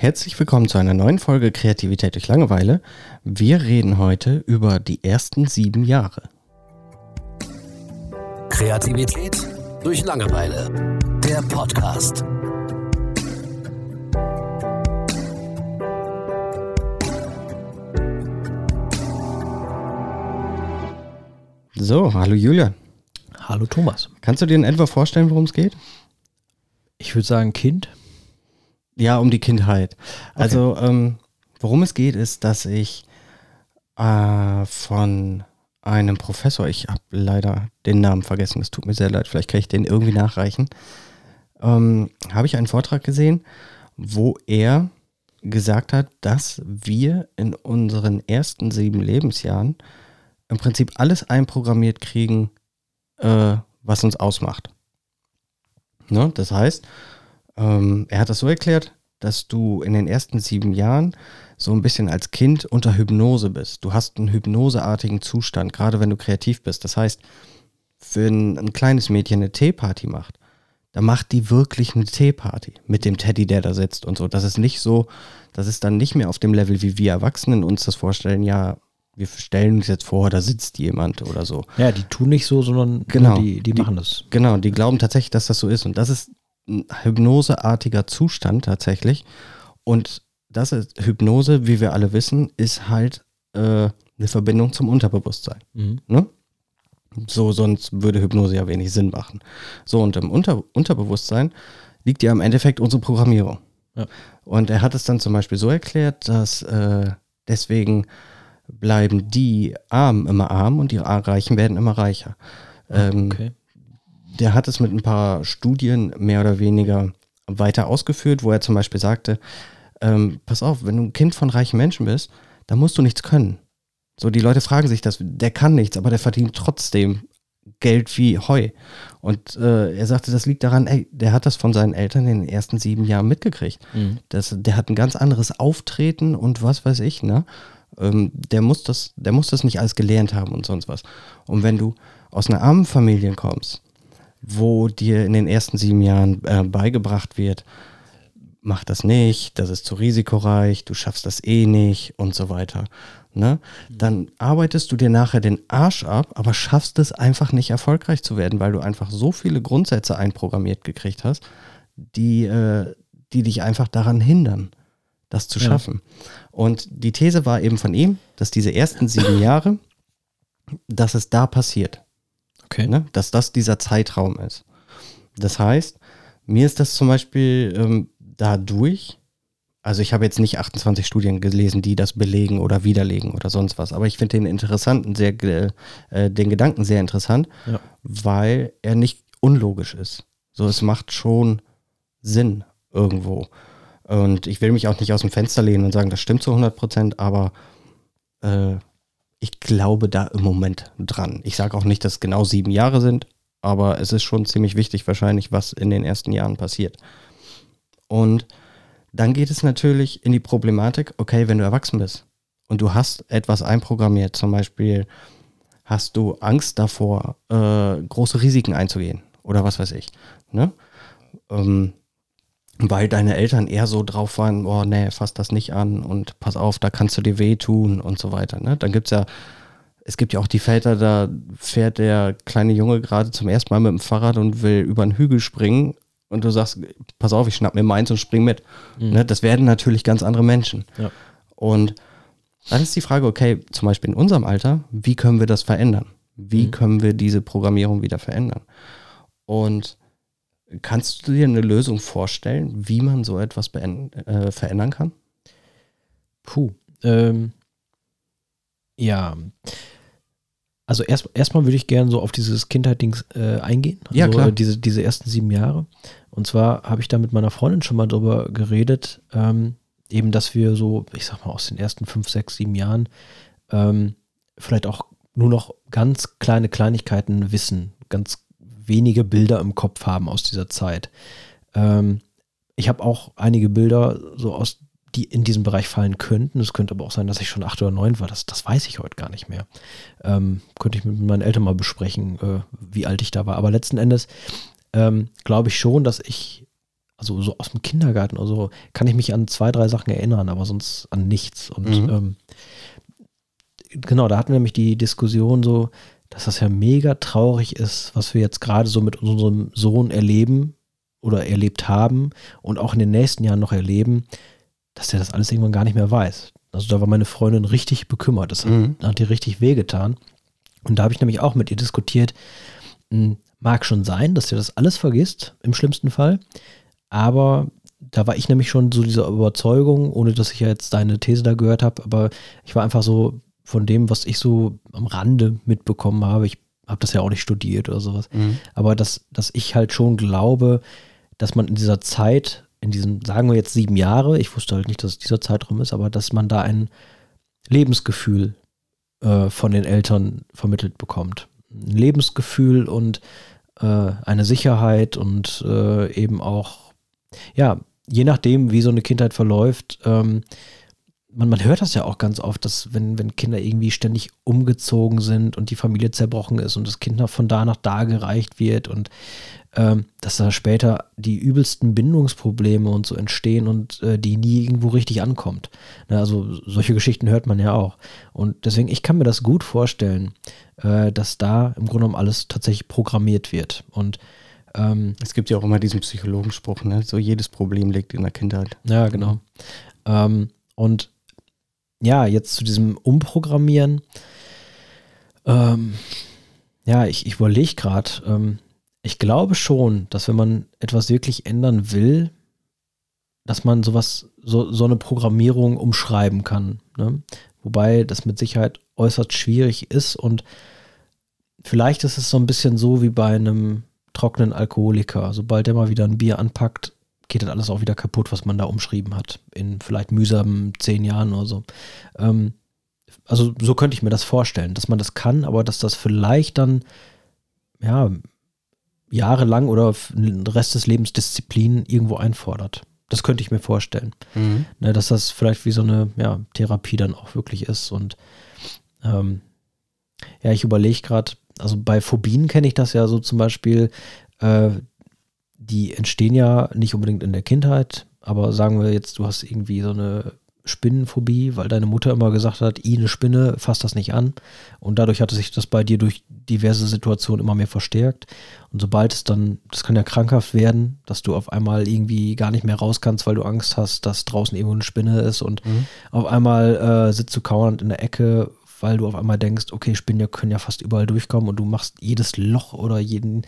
Herzlich willkommen zu einer neuen Folge Kreativität durch Langeweile. Wir reden heute über die ersten sieben Jahre. Kreativität durch Langeweile. Der Podcast. So, hallo Julian. Hallo Thomas. Kannst du dir in etwa vorstellen, worum es geht? Ich würde sagen Kind. Ja, um die Kindheit. Also, ähm, worum es geht, ist, dass ich äh, von einem Professor, ich habe leider den Namen vergessen, es tut mir sehr leid, vielleicht kann ich den irgendwie nachreichen, ähm, habe ich einen Vortrag gesehen, wo er gesagt hat, dass wir in unseren ersten sieben Lebensjahren im Prinzip alles einprogrammiert kriegen, äh, was uns ausmacht. Ne? Das heißt, ähm, er hat das so erklärt, dass du in den ersten sieben Jahren so ein bisschen als Kind unter Hypnose bist. Du hast einen hypnoseartigen Zustand, gerade wenn du kreativ bist. Das heißt, wenn ein kleines Mädchen eine Teeparty macht, dann macht die wirklich eine Teeparty mit dem Teddy, der da sitzt und so. Das ist nicht so, das ist dann nicht mehr auf dem Level, wie wir Erwachsenen uns das vorstellen. Ja, wir stellen uns jetzt vor, da sitzt jemand oder so. Ja, die tun nicht so, sondern Genau. die, die machen das. Genau, die glauben tatsächlich, dass das so ist. Und das ist ein hypnoseartiger Zustand tatsächlich. Und das ist Hypnose, wie wir alle wissen, ist halt äh, eine Verbindung zum Unterbewusstsein. Mhm. Ne? So, sonst würde Hypnose ja wenig Sinn machen. So, und im Unter Unterbewusstsein liegt ja im Endeffekt unsere Programmierung. Ja. Und er hat es dann zum Beispiel so erklärt, dass äh, deswegen bleiben die Armen immer arm und die Reichen werden immer reicher. Ähm, Okay. Der hat es mit ein paar Studien mehr oder weniger weiter ausgeführt, wo er zum Beispiel sagte, ähm, pass auf, wenn du ein Kind von reichen Menschen bist, dann musst du nichts können. So, die Leute fragen sich das, der kann nichts, aber der verdient trotzdem Geld wie Heu. Und äh, er sagte, das liegt daran, ey, der hat das von seinen Eltern in den ersten sieben Jahren mitgekriegt. Mhm. Das, der hat ein ganz anderes Auftreten und was weiß ich, ne? Ähm, der, muss das, der muss das nicht alles gelernt haben und sonst was. Und wenn du aus einer armen Familie kommst, wo dir in den ersten sieben Jahren äh, beigebracht wird, mach das nicht, das ist zu risikoreich, du schaffst das eh nicht und so weiter. Ne? Dann arbeitest du dir nachher den Arsch ab, aber schaffst es einfach nicht erfolgreich zu werden, weil du einfach so viele Grundsätze einprogrammiert gekriegt hast, die, äh, die dich einfach daran hindern, das zu Ja. schaffen. Und die These war eben von ihm, dass diese ersten sieben Jahre, dass es da passiert Okay. ne? dass das dieser Zeitraum ist. Das heißt, mir ist das zum Beispiel ähm, dadurch, also ich habe jetzt nicht 28 Studien gelesen, die das belegen oder widerlegen oder sonst was, aber ich finde den interessanten, sehr, ge- äh, den Gedanken sehr interessant, Ja. weil er nicht unlogisch ist. So, es macht schon Sinn irgendwo. Und ich will mich auch nicht aus dem Fenster lehnen und sagen, das stimmt zu 100 Prozent, aber äh, ich glaube da im Moment dran. Ich sage auch nicht, dass es genau sieben Jahre sind, aber es ist schon ziemlich wichtig wahrscheinlich, was in den ersten Jahren passiert. Und dann geht es natürlich in die Problematik, okay, wenn du erwachsen bist und du hast etwas einprogrammiert, zum Beispiel hast du Angst davor, äh, große Risiken einzugehen oder was weiß ich, ne? Ähm, weil deine Eltern eher so drauf waren, boah, nee, fass das nicht an und pass auf, da kannst du dir wehtun und so weiter. Ne? Dann gibt's ja, es gibt ja auch die Väter, da fährt der kleine Junge gerade zum ersten Mal mit dem Fahrrad und will über einen Hügel springen und du sagst, pass auf, ich schnapp mir meins und spring mit. Ne? Das werden natürlich ganz andere Menschen. Ja. Und dann ist die Frage, okay, zum Beispiel in unserem Alter, wie können wir das verändern? Wie Mhm. können wir diese Programmierung wieder verändern? Und kannst du dir eine Lösung vorstellen, wie man so etwas äh, verändern kann? Puh. Ähm, ja. Also erst erstmal würde ich gerne so auf dieses Kindheit-Dings äh, eingehen. Ja, also, klar. äh, Diese, diese ersten sieben Jahre. Und zwar habe ich da mit meiner Freundin schon mal drüber geredet, ähm, eben, dass wir so, ich sag mal, aus den ersten fünf, sechs, sieben Jahren ähm, vielleicht auch nur noch ganz kleine Kleinigkeiten wissen, ganz wenige Bilder im Kopf haben aus dieser Zeit. Ähm, ich habe auch einige Bilder so aus, die in diesen Bereich fallen könnten. Es könnte aber auch sein, dass ich schon acht oder neun war. Das, das weiß ich heute gar nicht mehr. Ähm, könnte ich mit meinen Eltern mal besprechen, äh, wie alt ich da war. Aber letzten Endes ähm, glaube ich schon, dass ich also so aus dem Kindergarten oder so, kann ich mich an zwei, drei Sachen erinnern, aber sonst an nichts. Und mhm. ähm, genau, da hatten wir nämlich die Diskussion so, dass das ja mega traurig ist, was wir jetzt gerade so mit unserem Sohn erleben oder erlebt haben und auch in den nächsten Jahren noch erleben, dass der das alles irgendwann gar nicht mehr weiß. Also da war meine Freundin richtig bekümmert. Das mhm. hat, hat ihr richtig wehgetan. Und da habe ich nämlich auch mit ihr diskutiert. Hm, mag schon sein, dass ihr das alles vergisst, im schlimmsten Fall. Aber da war ich nämlich schon so dieser Überzeugung, ohne dass ich ja jetzt deine These da gehört habe, aber ich war einfach so von dem, was ich so am Rande mitbekommen habe. Ich habe das ja auch nicht studiert oder sowas. Mhm. Aber dass, dass ich halt schon glaube, dass man in dieser Zeit, in diesen, sagen wir jetzt sieben Jahre, ich wusste halt nicht, dass es dieser Zeitraum ist, aber dass man da ein Lebensgefühl äh, von den Eltern vermittelt bekommt. Ein Lebensgefühl und äh, eine Sicherheit und äh, eben auch, ja, je nachdem, wie so eine Kindheit verläuft, ähm, man, man hört das ja auch ganz oft, dass wenn, wenn Kinder irgendwie ständig umgezogen sind und die Familie zerbrochen ist und das Kind noch von da nach da gereicht wird und ähm, dass da später die übelsten Bindungsprobleme und so entstehen und äh, die nie irgendwo richtig ankommt. Na, ne, also solche Geschichten hört man ja auch. Und deswegen, ich kann mir das gut vorstellen, äh, dass da im Grunde genommen alles tatsächlich programmiert wird. Und ähm, es gibt ja auch immer diesen Psychologenspruch, ne? So jedes Problem liegt in der Kindheit. Ja, genau. Ähm, und ja, jetzt zu diesem Umprogrammieren. Ähm, ja, ich, ich überlege gerade, ähm, ich glaube schon, dass wenn man etwas wirklich ändern will, dass man sowas, so, so eine Programmierung umschreiben kann. Ne? Wobei das mit Sicherheit äußerst schwierig ist und vielleicht ist es so ein bisschen so wie bei einem trockenen Alkoholiker. Sobald er mal wieder ein Bier anpackt, geht das alles auch wieder kaputt, was man da umschrieben hat. In vielleicht mühsamen zehn Jahren oder so. Ähm, also so könnte ich mir das vorstellen, dass man das kann, aber dass das vielleicht dann, ja, jahrelang oder den Rest des Lebens Disziplin irgendwo einfordert. Das könnte ich mir vorstellen. Mhm. Ne, dass das vielleicht wie so eine ja, Therapie dann auch wirklich ist. Und ähm, ja, ich überlege gerade, also bei Phobien kenne ich das ja so zum Beispiel, äh, die entstehen ja nicht unbedingt in der Kindheit, aber sagen wir jetzt, du hast irgendwie so eine Spinnenphobie, weil deine Mutter immer gesagt hat, i eine Spinne, fass das nicht an. Und dadurch hatte sich das bei dir durch diverse Situationen immer mehr verstärkt. Und sobald es dann, das kann ja krankhaft werden, dass du auf einmal irgendwie gar nicht mehr raus kannst, weil du Angst hast, dass draußen irgendwo eine Spinne ist und mhm. auf einmal äh, sitzt du kauernd in der Ecke, weil du auf einmal denkst, okay, Spinnen können ja fast überall durchkommen und du machst jedes Loch oder jeden,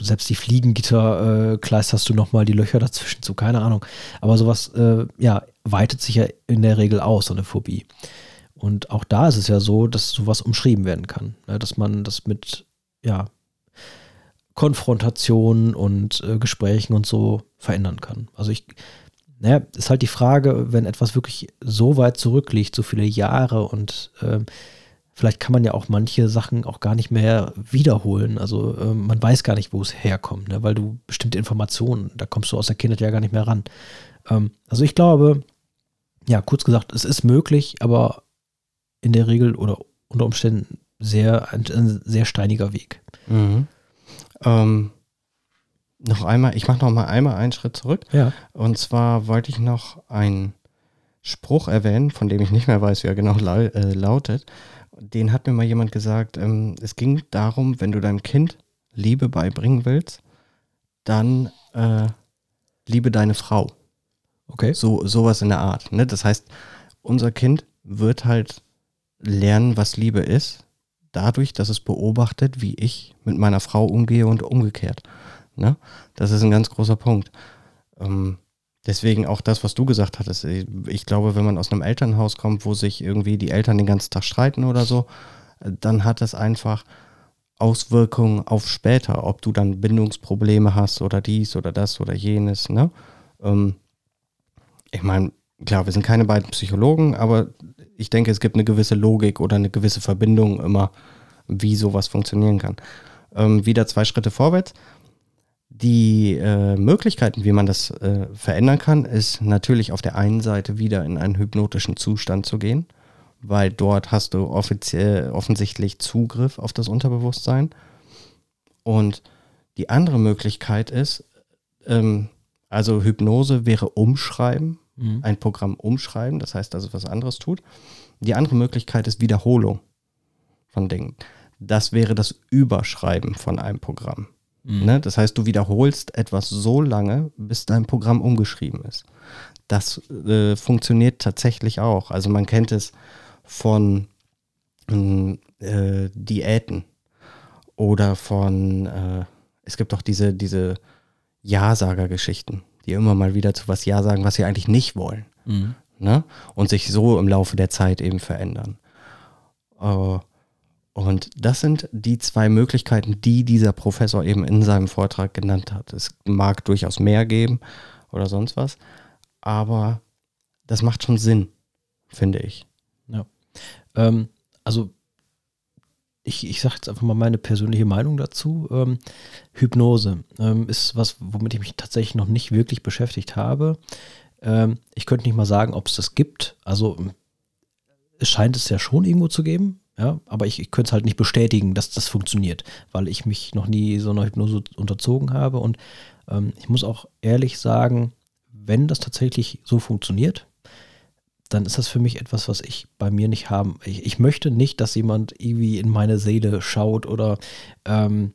selbst die Fliegengitter äh, kleisterst du nochmal die Löcher dazwischen zu, keine Ahnung. Aber sowas, äh, ja, weitet sich ja in der Regel aus, so eine Phobie. Und auch da ist es ja so, dass sowas umschrieben werden kann. Ne? Dass man das mit, ja, Konfrontation und äh, Gesprächen und so verändern kann. Also ich, naja, ist halt die Frage, wenn etwas wirklich so weit zurückliegt, so viele Jahre und äh, vielleicht kann man ja auch manche Sachen auch gar nicht mehr wiederholen. Also äh, man weiß gar nicht, wo es herkommt, ne? weil du bestimmte Informationen, da kommst du aus der Kindheit ja gar nicht mehr ran. Ähm, also ich glaube, ja, kurz gesagt, es ist möglich, aber in der Regel oder unter Umständen sehr, ein, ein sehr steiniger Weg. Mhm. Ähm, noch einmal, ich mache noch mal einmal einen Schritt zurück. Ja. Und zwar wollte ich noch einen Spruch erwähnen, von dem ich nicht mehr weiß, wie er genau lau äh, lautet. Den hat mir mal jemand gesagt, ähm, es ging darum, wenn du deinem Kind Liebe beibringen willst, dann äh, liebe deine Frau. Okay. So, sowas in der Art. Ne? Das heißt, unser Kind wird halt lernen, was Liebe ist, dadurch, dass es beobachtet, wie ich mit meiner Frau umgehe und umgekehrt. Ne? Das ist ein ganz großer Punkt. Ähm, deswegen auch das, was du gesagt hattest. Ich glaube, wenn man aus einem Elternhaus kommt, wo sich irgendwie die Eltern den ganzen Tag streiten oder so, dann hat das einfach Auswirkungen auf später, ob du dann Bindungsprobleme hast oder dies oder das oder jenes. Ne? Ähm, ich meine, klar, wir sind keine beiden Psychologen, aber ich denke, es gibt eine gewisse Logik oder eine gewisse Verbindung immer, wie sowas funktionieren kann. Ähm, wieder zwei Schritte vorwärts. Die äh, Möglichkeiten, wie man das äh, verändern kann, ist natürlich auf der einen Seite wieder in einen hypnotischen Zustand zu gehen, weil dort hast du offiziell, offensichtlich Zugriff auf das Unterbewusstsein. Und die andere Möglichkeit ist, ähm, Also Hypnose wäre umschreiben, Mhm. ein Programm umschreiben, das heißt, dass es was anderes tut. Die andere Möglichkeit ist Wiederholung von Dingen. Das wäre das Überschreiben von einem Programm. Mhm. Ne? Das heißt, du wiederholst etwas so lange, bis dein Programm umgeschrieben ist. Das äh, funktioniert tatsächlich auch. Also man kennt es von ähm, äh, Diäten oder von, äh, es gibt auch diese, diese Ja-Sager-Geschichten, die immer mal wieder zu was Ja sagen, was sie eigentlich nicht wollen. Mhm. Ne? Und sich so im Laufe der Zeit eben verändern. Äh, und das sind die zwei Möglichkeiten, die dieser Professor eben in seinem Vortrag genannt hat. Es mag durchaus mehr geben oder sonst was, aber das macht schon Sinn, finde ich. Ähm, also ich, ich sage jetzt einfach mal meine persönliche Meinung dazu. Ähm, Hypnose ähm, ist was, womit ich mich tatsächlich noch nicht wirklich beschäftigt habe. Ähm, ich könnte nicht mal sagen, ob es das gibt. Also es scheint es ja schon irgendwo zu geben. Ja, aber ich, ich könnte es halt nicht bestätigen, dass das funktioniert, weil ich mich noch nie so einer Hypnose unterzogen habe. Und ähm, ich muss auch ehrlich sagen, wenn das tatsächlich so funktioniert, dann ist das für mich etwas, was ich bei mir nicht haben. Ich, ich möchte nicht, dass jemand irgendwie in meine Seele schaut oder ähm,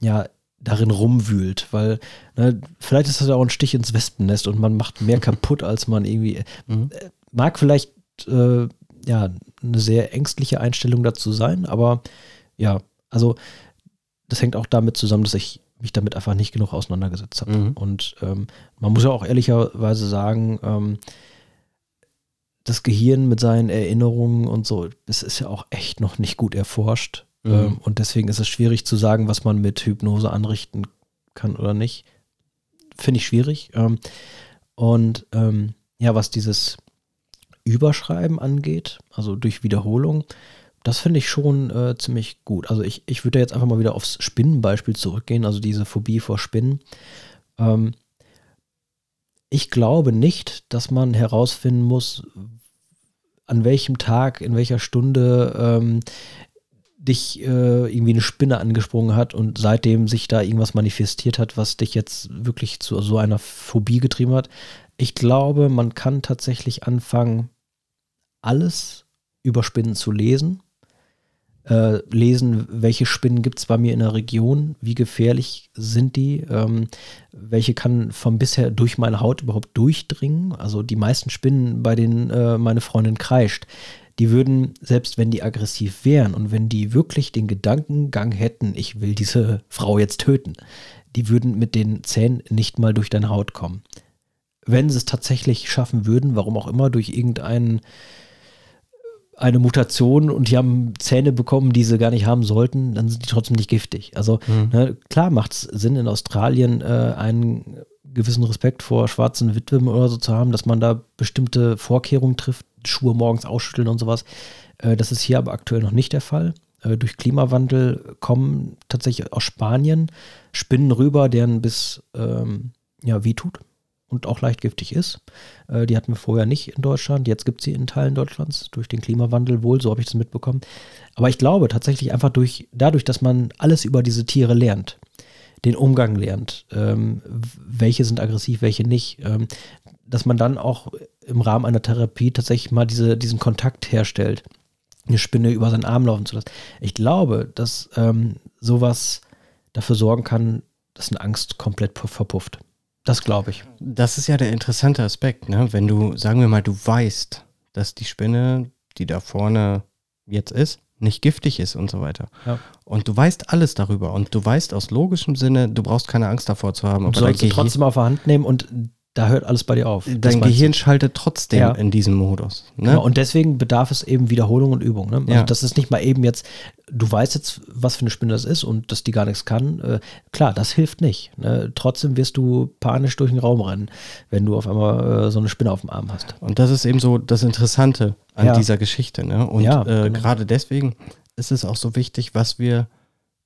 ja, darin rumwühlt, weil ne, vielleicht ist das ja auch ein Stich ins Wespennest und man macht mehr kaputt, als man irgendwie Mhm. mag vielleicht äh, ja eine sehr ängstliche Einstellung dazu sein, aber ja, also das hängt auch damit zusammen, dass ich mich damit einfach nicht genug auseinandergesetzt habe. Mhm. Und ähm, man muss ja auch ehrlicherweise sagen, ähm, das Gehirn mit seinen Erinnerungen und so, das ist ja auch echt noch nicht gut erforscht. Mhm. Ähm, und deswegen ist es schwierig zu sagen, was man mit Hypnose anrichten kann oder nicht. Finde ich schwierig. Ähm, und ähm, ja, was dieses Überschreiben angeht, also durch Wiederholung, das finde ich schon äh, ziemlich gut. Also ich, ich würde jetzt einfach mal wieder aufs Spinnenbeispiel zurückgehen, also diese Phobie vor Spinnen. Ähm, ich glaube nicht, dass man herausfinden muss, an welchem Tag, in welcher Stunde ähm, dich äh, irgendwie eine Spinne angesprungen hat und seitdem sich da irgendwas manifestiert hat, was dich jetzt wirklich zu so einer Phobie getrieben hat. Ich glaube, man kann tatsächlich anfangen, alles über Spinnen zu lesen. Äh, lesen, welche Spinnen gibt es bei mir in der Region, wie gefährlich sind die, ähm, welche kann von bisher durch meine Haut überhaupt durchdringen. Also die meisten Spinnen, bei denen äh, meine Freundin kreischt, die würden, selbst wenn die aggressiv wären und wenn die wirklich den Gedankengang hätten, ich will diese Frau jetzt töten, die würden mit den Zähnen nicht mal durch deine Haut kommen. Wenn sie es tatsächlich schaffen würden, warum auch immer, durch irgendeinen eine Mutation und die haben Zähne bekommen, die sie gar nicht haben sollten, dann sind die trotzdem nicht giftig. Also Mhm. ne, klar macht es Sinn, in Australien äh, einen gewissen Respekt vor schwarzen Witwen oder so zu haben, dass man da bestimmte Vorkehrungen trifft, Schuhe morgens ausschütteln und sowas. Äh, das ist hier aber aktuell noch nicht der Fall. Äh, durch Klimawandel kommen tatsächlich aus Spanien Spinnen rüber, deren bis ähm, ja, wehtut und auch leicht giftig ist. Äh, die hatten wir vorher nicht in Deutschland. Jetzt gibt es sie in Teilen Deutschlands durch den Klimawandel wohl, so habe ich das mitbekommen. Aber ich glaube tatsächlich einfach durch, dadurch, dass man alles über diese Tiere lernt, den Umgang lernt, ähm, welche sind aggressiv, welche nicht, ähm, dass man dann auch im Rahmen einer Therapie tatsächlich mal diese, diesen Kontakt herstellt, eine Spinne über seinen Arm laufen zu lassen. Ich glaube, dass ähm, sowas dafür sorgen kann, dass eine Angst komplett pu- verpufft. Das glaube ich. Das ist ja der interessante Aspekt, ne? Wenn du, sagen wir mal, du weißt, dass die Spinne, die da vorne jetzt ist, nicht giftig ist und so weiter. Ja. Und du weißt alles darüber und du weißt aus logischem Sinne, du brauchst keine Angst davor zu haben. Aber dein, sollst du Gehirn, trotzdem auf der Hand nehmen und da hört alles bei dir auf. Dein meinst du? Gehirn schaltet trotzdem Ja. in diesem Modus. Ne? Genau, und deswegen bedarf es eben Wiederholung und Übung. Ne? Also Ja. das ist nicht mal eben jetzt, du weißt jetzt, was für eine Spinne das ist und dass die gar nichts kann. Äh, klar, das hilft nicht. Ne? Trotzdem wirst du panisch durch den Raum rennen, wenn du auf einmal äh, so eine Spinne auf dem Arm hast. Und das ist eben so das Interessante an Ja. dieser Geschichte. Ne? Und äh, genau. gerade deswegen ist es auch so wichtig, was wir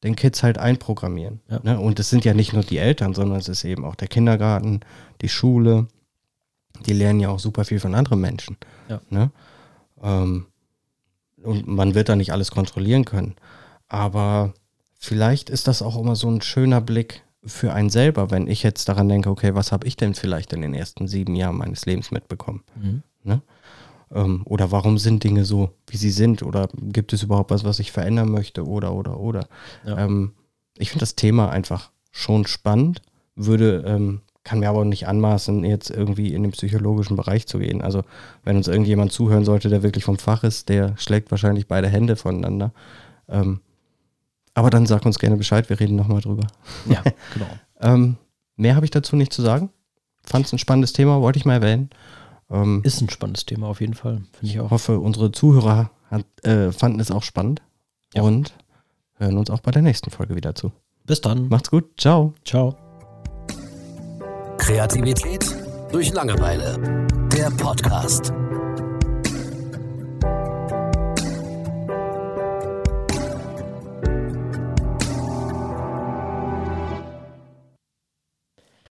den Kids halt einprogrammieren. Ja. Ne? Und es sind ja nicht nur die Eltern, sondern es ist eben auch der Kindergarten, die Schule. Die lernen ja auch super viel von anderen Menschen. Ja. Ne? Ähm, und man wird da nicht alles kontrollieren können. Aber vielleicht ist das auch immer so ein schöner Blick für einen selber, wenn ich jetzt daran denke, okay, was habe ich denn vielleicht in den ersten sieben Jahren meines Lebens mitbekommen? Mhm. Ne? Ähm, oder warum sind Dinge so, wie sie sind? Oder gibt es überhaupt was, was ich verändern möchte? Oder, oder, oder. Ja. Ähm, ich finde das Thema einfach schon spannend, würde, ähm, kann mir aber nicht anmaßen, jetzt irgendwie in den psychologischen Bereich zu gehen. Also, wenn uns irgendjemand zuhören sollte, der wirklich vom Fach ist, der schlägt wahrscheinlich beide Hände voneinander. Aber dann sag uns gerne Bescheid, wir reden nochmal drüber. Ja, genau. Mehr habe ich dazu nicht zu sagen. Fand es ein spannendes Thema, wollte ich mal erwähnen. Ähm, Ist ein spannendes Thema auf jeden Fall, finde ich ich auch. hoffe, unsere Zuhörer hat, äh, fanden es auch spannend Ja. und hören uns auch bei der nächsten Folge wieder zu. Bis dann. Macht's gut, ciao. Ciao. Kreativität durch Langeweile. Der Podcast.